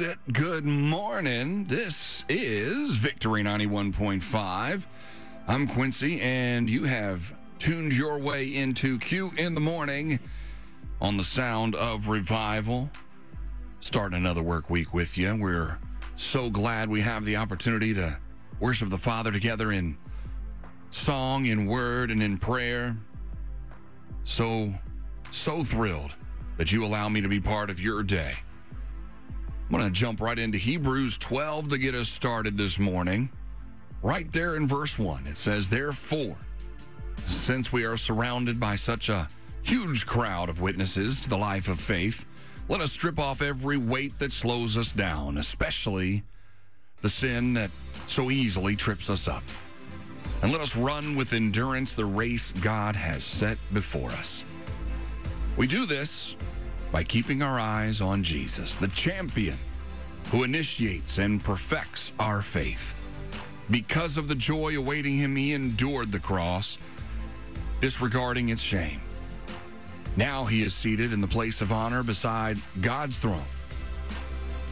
It? Good morning. This is Victory 91.5. I'm Quincy, and you have tuned your way into Q in the morning on the sound of revival. Starting another work week with you. We're so glad we have the opportunity to worship the Father together in song, in word, and in prayer. So, so thrilled that you allow me to be part of your day. I'm going to jump right into Hebrews 12 to get us started this morning. Right there in verse 1, it says, Therefore, since we are surrounded by such a huge crowd of witnesses to the life of faith, let us strip off every weight that slows us down, especially the sin that so easily trips us up. And let us run with endurance the race God has set before us. We do this by keeping our eyes on Jesus, the champion who initiates and perfects our faith. Because of the joy awaiting him, he endured the cross, disregarding its shame. Now he is seated in the place of honor beside God's throne.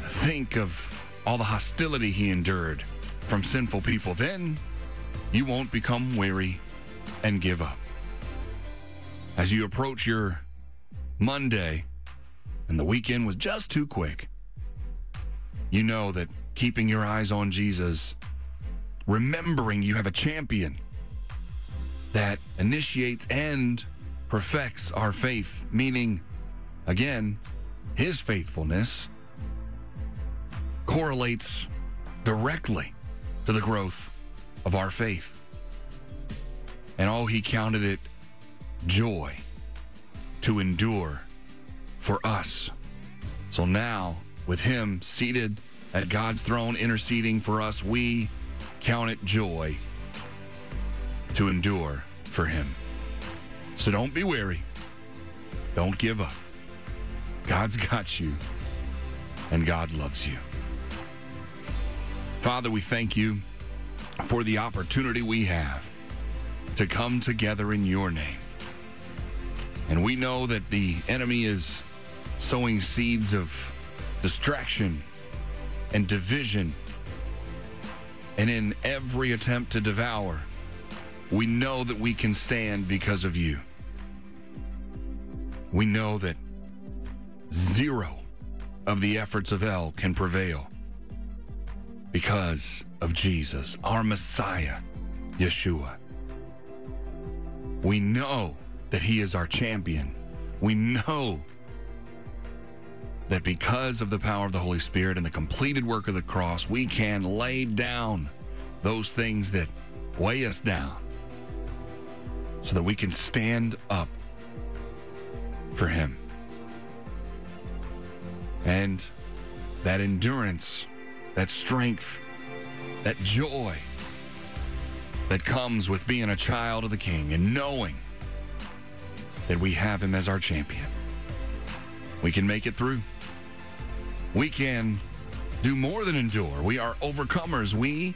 Think of all the hostility he endured from sinful people. Then you won't become weary and give up. As you approach your Monday, and the weekend was just too quick. You know that keeping your eyes on Jesus, remembering you have a champion that initiates and perfects our faith, meaning, again, his faithfulness correlates directly to the growth of our faith. And oh, he counted it joy to endure for us. So now, with him seated at God's throne, interceding for us, we count it joy to endure for him. So don't be weary. Don't give up. God's got you, and God loves you. Father, we thank you for the opportunity we have to come together in your name. And we know that the enemy is sowing seeds of distraction and division. And in every attempt to devour, we know that we can stand because of you. We know that zero of the efforts of hell can prevail because of Jesus, our Messiah, Yeshua. We know that he is our champion. We know that because of the power of the Holy Spirit and the completed work of the cross, we can lay down those things that weigh us down so that we can stand up for Him. And that endurance, that strength, that joy that comes with being a child of the King and knowing that we have Him as our champion. We can make it through. We can do more than endure. We are overcomers. We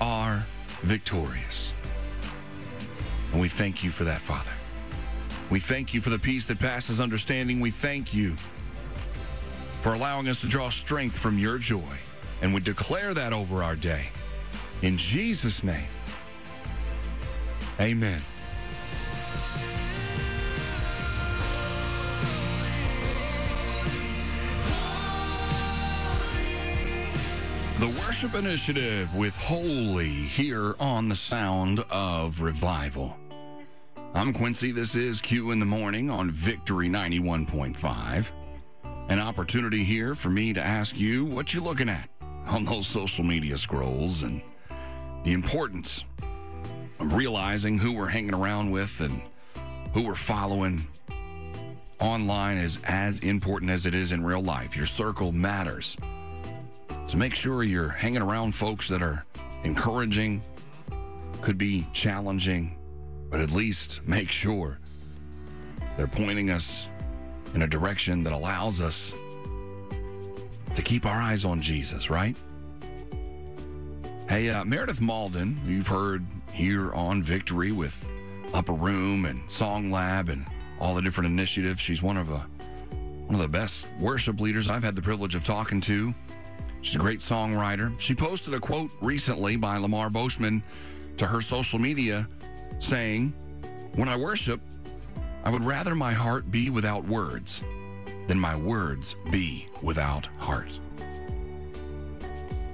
are victorious. And we thank you for that, Father. We thank you for the peace that passes understanding. We thank you for allowing us to draw strength from your joy. And we declare that over our day. In Jesus' name, amen. The Worship Initiative with Holy here on the sound of revival. I'm Quincy. This is Q in the morning on Victory 91.5. An opportunity here for me to ask you what you're looking at on those social media scrolls and the importance of realizing who we're hanging around with and who we're following online is as important as it is in real life. Your circle matters. So make sure you're hanging around folks that are encouraging, could be challenging, but at least make sure they're pointing us in a direction that allows us to keep our eyes on Jesus, right? Hey, uh, Meredith Mauldin, you've heard here on Victory with Upper Room and Song Lab and all the different initiatives. She's one of a one of the best worship leaders I've had the privilege of talking to She's a great songwriter. She posted a quote recently by Lamar Boschman to her social media saying, When I worship, I would rather my heart be without words than my words be without heart.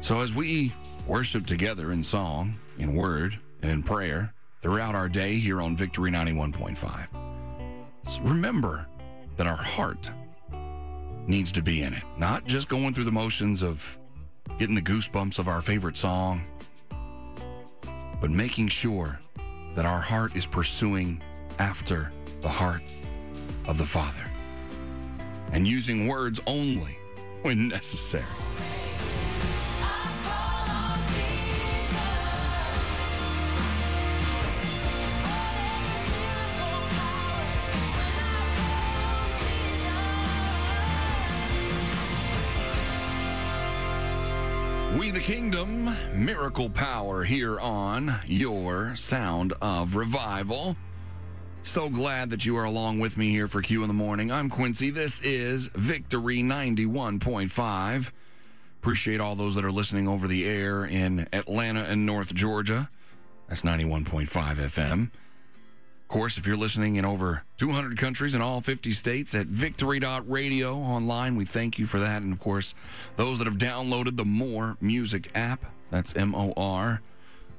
So as we worship together in song, in word, and in prayer throughout our day here on Victory 91.5, remember that our heart needs to be in it, not just going through the motions of getting the goosebumps of our favorite song, but making sure that our heart is pursuing after the heart of the Father and using words only when necessary. We the Kingdom, miracle power here on your Sound of Revival. So glad that you are along with me here for Q in the morning. I'm Quincy. This is Victory 91.5. Appreciate all those that are listening over the air in Atlanta and North Georgia. That's 91.5 FM. Of course, if you're listening in over 200 countries in all 50 states at victory.radio online, we thank you for that. And of course, those that have downloaded the More Music app, that's M O R,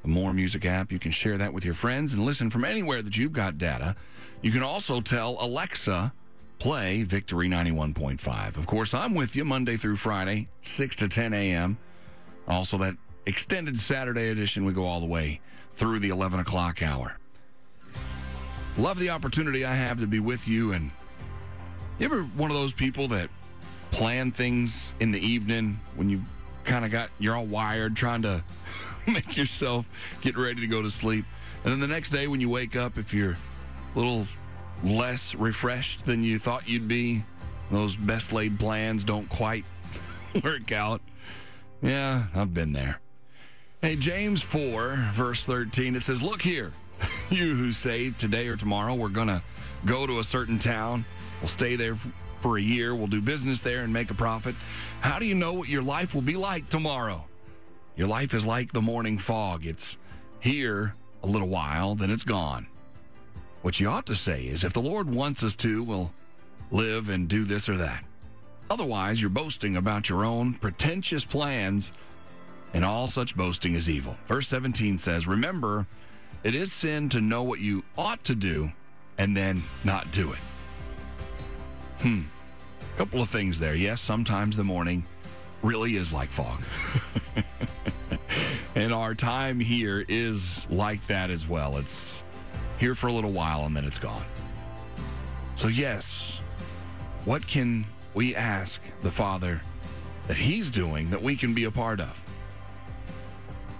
the More Music app, you can share that with your friends and listen from anywhere that you've got data. You can also tell Alexa, play Victory 91.5. Of course, I'm with you Monday through Friday, 6 to 10 a.m. Also, that extended Saturday edition, we go all the way through the 11 o'clock hour. Love the opportunity I have to be with you. And you ever one of those people that plan things in the evening when you've kind of got, you're all wired trying to make yourself get ready to go to sleep. And then the next day when you wake up, if you're a little less refreshed than you thought you'd be, those best laid plans don't quite work out. Yeah, I've been there. Hey, James 4, verse 13, it says, Look here, you who say today or tomorrow we're going to go to a certain town, we'll stay there for a year, we'll do business there and make a profit. How do you know what your life will be like tomorrow? Your life is like the morning fog. It's here a little while, then it's gone. What you ought to say is if the Lord wants us to, we'll live and do this or that. Otherwise, you're boasting about your own pretentious plans, and all such boasting is evil. Verse 17 says, Remember, it is sin to know what you ought to do and then not do it. Hmm. Couple of things there. Yes, sometimes the morning really is like fog. and our time here is like that as well. It's here for a little while and then it's gone. So, yes, what can we ask the Father that He's doing that we can be a part of?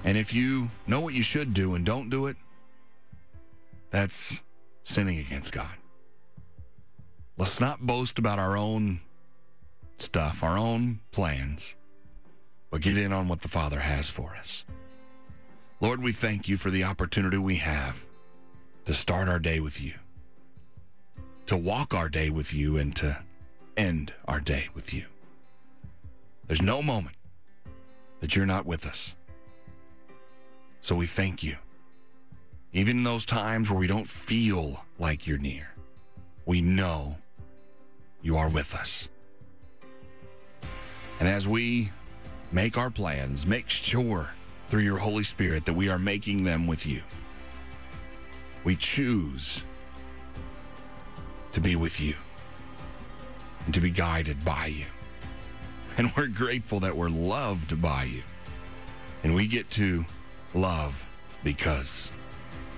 And if you know what you should do and don't do it, that's sinning against God. Let's not boast about our own stuff, our own plans, but get in on what the Father has for us. Lord, we thank you for the opportunity we have to start our day with you, to walk our day with you, and to end our day with you. There's no moment that you're not with us. So we thank you. Even in those times where we don't feel like you're near, we know you are with us. And as we make our plans, make sure through your Holy Spirit that we are making them with you. We choose to be with you and to be guided by you. And we're grateful that we're loved by you. And we get to love because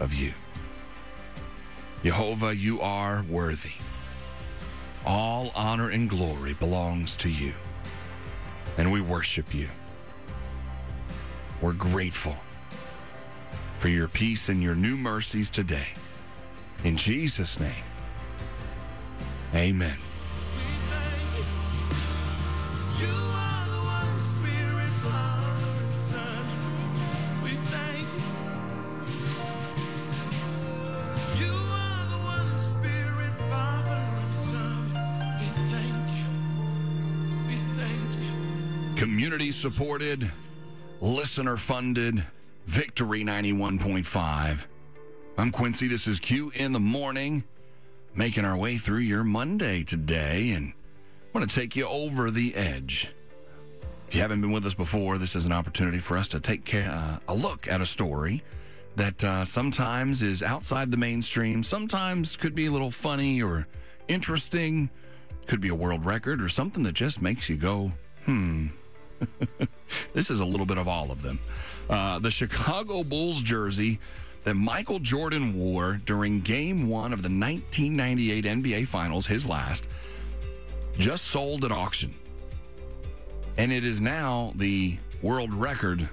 of you. Jehovah, you are worthy. All honor and glory belongs to you. And we worship you. We're grateful for your peace and your new mercies today. In Jesus' name, amen. Community supported, listener funded, Victory 91.5. I'm Quincy. This is Q in the morning, making our way through your Monday today, and I want to take you over the edge. If you haven't been with us before, this is an opportunity for us to take care, uh, a look at a story that uh, sometimes is outside the mainstream, sometimes could be a little funny or interesting, could be a world record or something that just makes you go, hmm. this is a little bit of all of them. Uh, the Chicago Bulls jersey that Michael Jordan wore during game one of the 1998 NBA Finals, his last, just sold at auction. And it is now the world record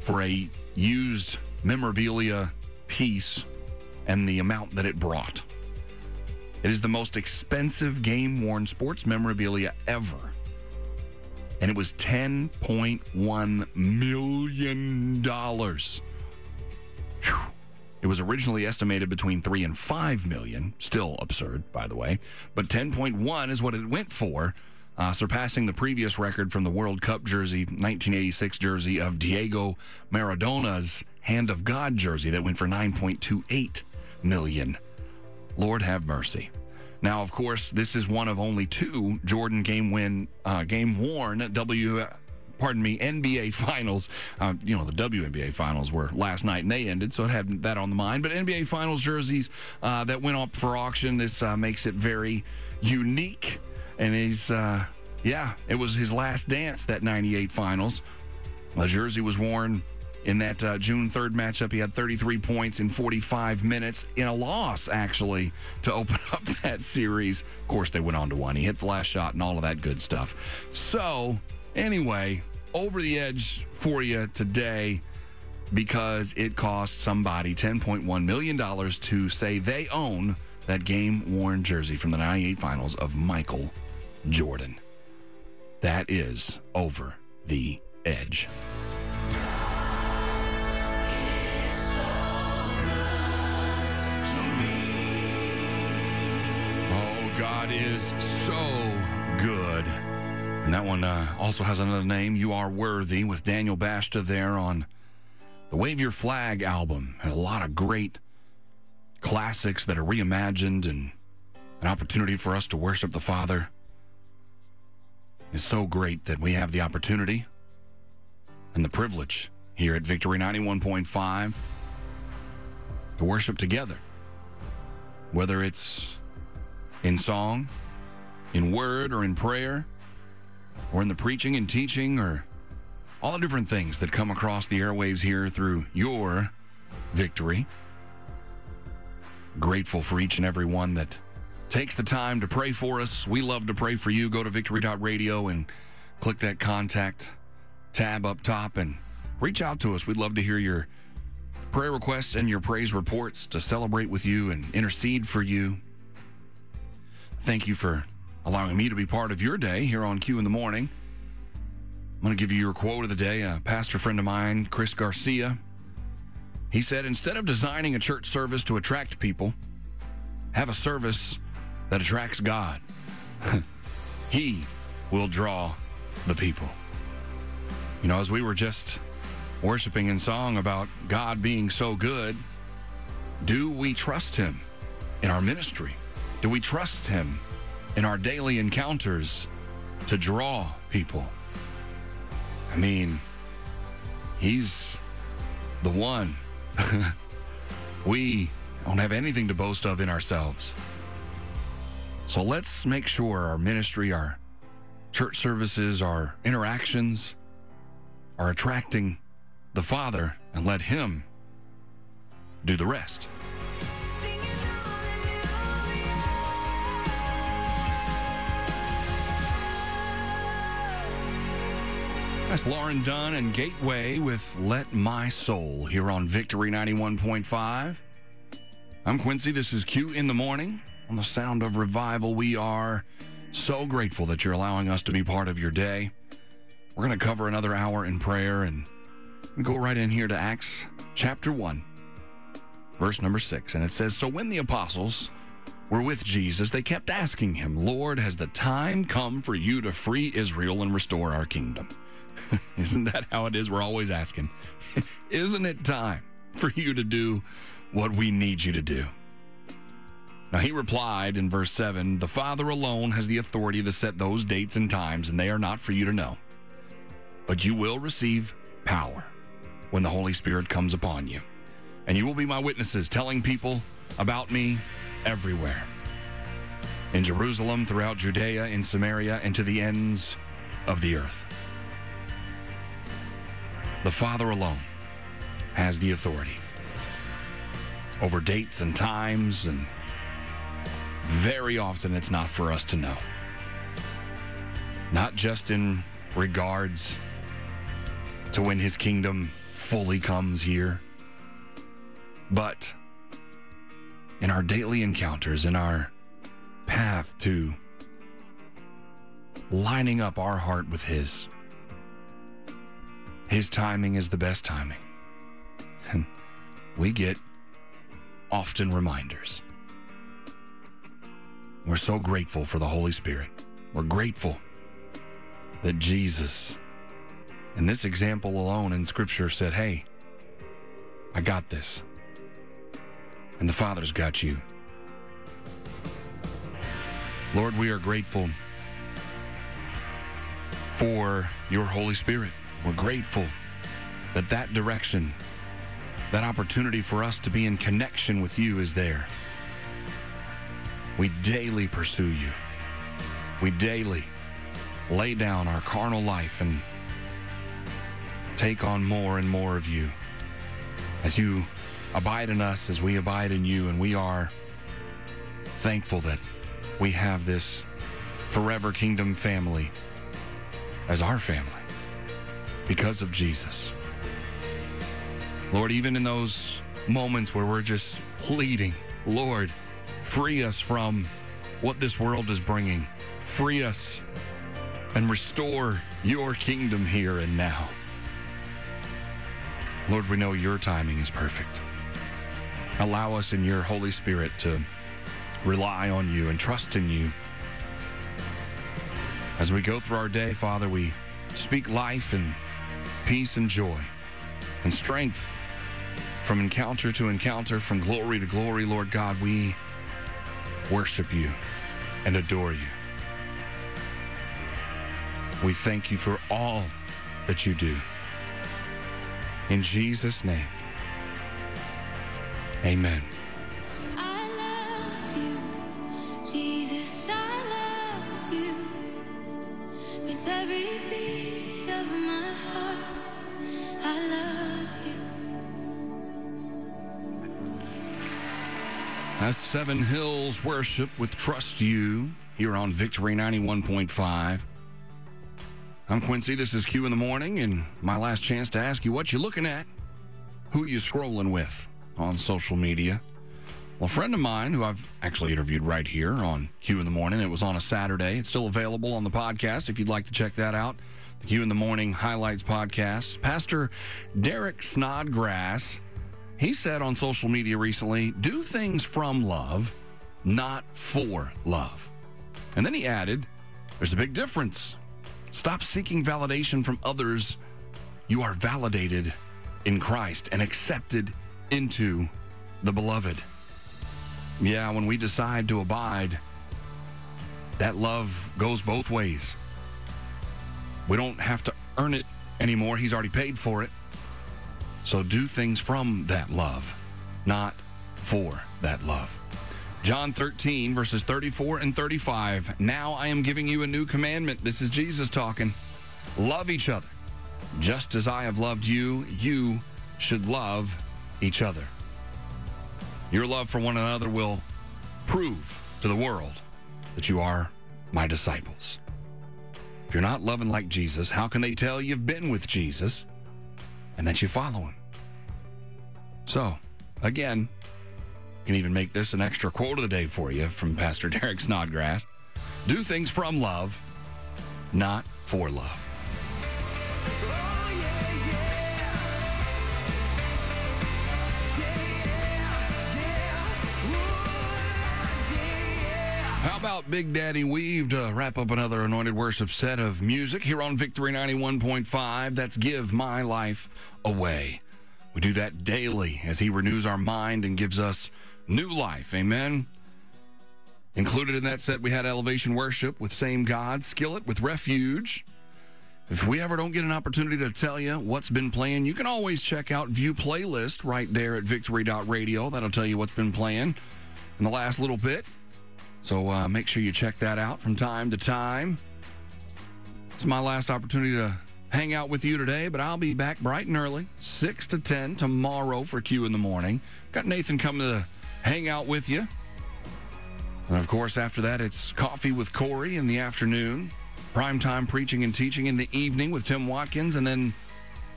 for a used memorabilia piece and the amount that it brought. It is the most expensive game worn sports memorabilia ever. And it was $10.1 million. Whew. It was originally estimated between 3 and 5 million, still absurd by the way, but 10.1 is what it went for, uh, surpassing the previous record from the World Cup jersey, 1986 jersey of Diego Maradona's Hand of God jersey that went for 9.28 million. Lord have mercy. Now, of course, this is one of only two Jordan game win, uh, game worn W pardon me, NBA finals. Uh, you know, the WNBA finals were last night and they ended, so it had that on the mind. But NBA finals jerseys uh, that went up for auction, this uh, makes it very unique. And he's, uh, yeah, it was his last dance, that 98 finals. The jersey was worn in that uh, June 3rd matchup. He had 33 points in 45 minutes in a loss, actually, to open up that series. Of course, they went on to win. He hit the last shot and all of that good stuff. So, Anyway, over the edge for you today because it cost somebody $10.1 million to say they own that game worn jersey from the 98 finals of Michael Jordan. That is over the edge. God is so good. And that one uh, also has another name, You Are Worthy, with Daniel Bashta there on the Wave Your Flag album. Has a lot of great classics that are reimagined and an opportunity for us to worship the Father. It's so great that we have the opportunity and the privilege here at Victory 91.5 to worship together. Whether it's in song, in word, or in prayer or in the preaching and teaching or all the different things that come across the airwaves here through your victory. Grateful for each and every one that takes the time to pray for us. We love to pray for you. Go to victory.radio and click that contact tab up top and reach out to us. We'd love to hear your prayer requests and your praise reports to celebrate with you and intercede for you. Thank you for allowing me to be part of your day here on Q in the Morning. I'm going to give you your quote of the day. A pastor friend of mine, Chris Garcia, he said, instead of designing a church service to attract people, have a service that attracts God. he will draw the people. You know, as we were just worshiping in song about God being so good, do we trust Him in our ministry? Do we trust Him in our daily encounters to draw people. I mean, he's the one. we don't have anything to boast of in ourselves. So let's make sure our ministry, our church services, our interactions are attracting the Father and let Him do the rest. That's Lauren Dunn and Gateway with Let My Soul here on Victory 91.5. I'm Quincy. This is Q in the morning on the sound of revival. We are so grateful that you're allowing us to be part of your day. We're going to cover another hour in prayer and go right in here to Acts chapter 1, verse number 6. And it says So when the apostles were with Jesus, they kept asking him, Lord, has the time come for you to free Israel and restore our kingdom? Isn't that how it is? We're always asking. Isn't it time for you to do what we need you to do? Now, he replied in verse 7 The Father alone has the authority to set those dates and times, and they are not for you to know. But you will receive power when the Holy Spirit comes upon you. And you will be my witnesses, telling people about me everywhere in Jerusalem, throughout Judea, in Samaria, and to the ends of the earth. The Father alone has the authority over dates and times, and very often it's not for us to know. Not just in regards to when his kingdom fully comes here, but in our daily encounters, in our path to lining up our heart with his. His timing is the best timing. And we get often reminders. We're so grateful for the Holy Spirit. We're grateful that Jesus, in this example alone in Scripture, said, Hey, I got this. And the Father's got you. Lord, we are grateful for your Holy Spirit. We're grateful that that direction, that opportunity for us to be in connection with you is there. We daily pursue you. We daily lay down our carnal life and take on more and more of you as you abide in us, as we abide in you, and we are thankful that we have this forever kingdom family as our family because of Jesus. Lord, even in those moments where we're just pleading, Lord, free us from what this world is bringing, free us and restore your kingdom here and now. Lord, we know your timing is perfect. Allow us in your Holy Spirit to rely on you and trust in you. As we go through our day, Father, we speak life and peace and joy and strength from encounter to encounter, from glory to glory, Lord God. We worship you and adore you. We thank you for all that you do. In Jesus' name, amen. That's Seven Hills Worship with Trust You here on Victory 91.5. I'm Quincy. This is Q in the morning, and my last chance to ask you what you're looking at, who you scrolling with on social media. Well, a friend of mine who I've actually interviewed right here on Q in the morning. It was on a Saturday. It's still available on the podcast if you'd like to check that out. The Q in the morning highlights podcast. Pastor Derek Snodgrass he said on social media recently do things from love, not for love. And then he added, there's a big difference. Stop seeking validation from others. You are validated in Christ and accepted into the beloved. Yeah, when we decide to abide, that love goes both ways. We don't have to earn it anymore. He's already paid for it. So do things from that love, not for that love. John 13, verses 34 and 35. Now I am giving you a new commandment. This is Jesus talking. Love each other. Just as I have loved you, you should love each other. Your love for one another will prove to the world that you are my disciples. If you're not loving like Jesus, how can they tell you've been with Jesus? And that you follow him. So, again, can even make this an extra quote of the day for you from Pastor Derek Snodgrass. Do things from love, not for love. Out Big Daddy Weave to wrap up another anointed worship set of music here on Victory 91.5. That's Give My Life Away. We do that daily as He renews our mind and gives us new life. Amen. Included in that set, we had Elevation Worship with Same God, Skillet with Refuge. If we ever don't get an opportunity to tell you what's been playing, you can always check out View Playlist right there at victory.radio. That'll tell you what's been playing in the last little bit. So uh, make sure you check that out from time to time. It's my last opportunity to hang out with you today, but I'll be back bright and early, 6 to 10 tomorrow for Q in the morning. Got Nathan coming to hang out with you. And of course, after that, it's coffee with Corey in the afternoon, primetime preaching and teaching in the evening with Tim Watkins, and then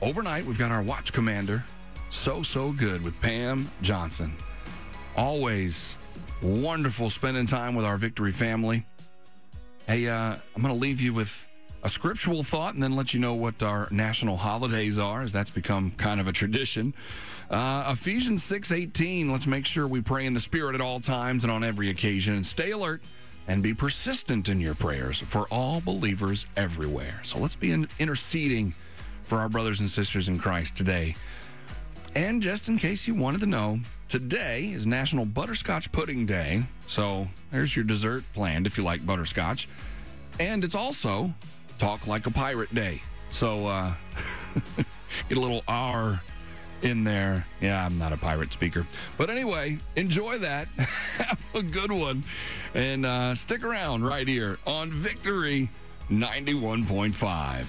overnight, we've got our watch commander, so, so good with Pam Johnson. Always wonderful spending time with our Victory family. Hey, uh, I'm going to leave you with a scriptural thought and then let you know what our national holidays are, as that's become kind of a tradition. Uh, Ephesians 6:18. Let's make sure we pray in the Spirit at all times and on every occasion, and stay alert and be persistent in your prayers for all believers everywhere. So let's be in- interceding for our brothers and sisters in Christ today. And just in case you wanted to know, today is National Butterscotch Pudding Day. So there's your dessert planned if you like butterscotch. And it's also Talk Like a Pirate Day. So uh, get a little R in there. Yeah, I'm not a pirate speaker. But anyway, enjoy that. Have a good one. And uh, stick around right here on Victory 91.5.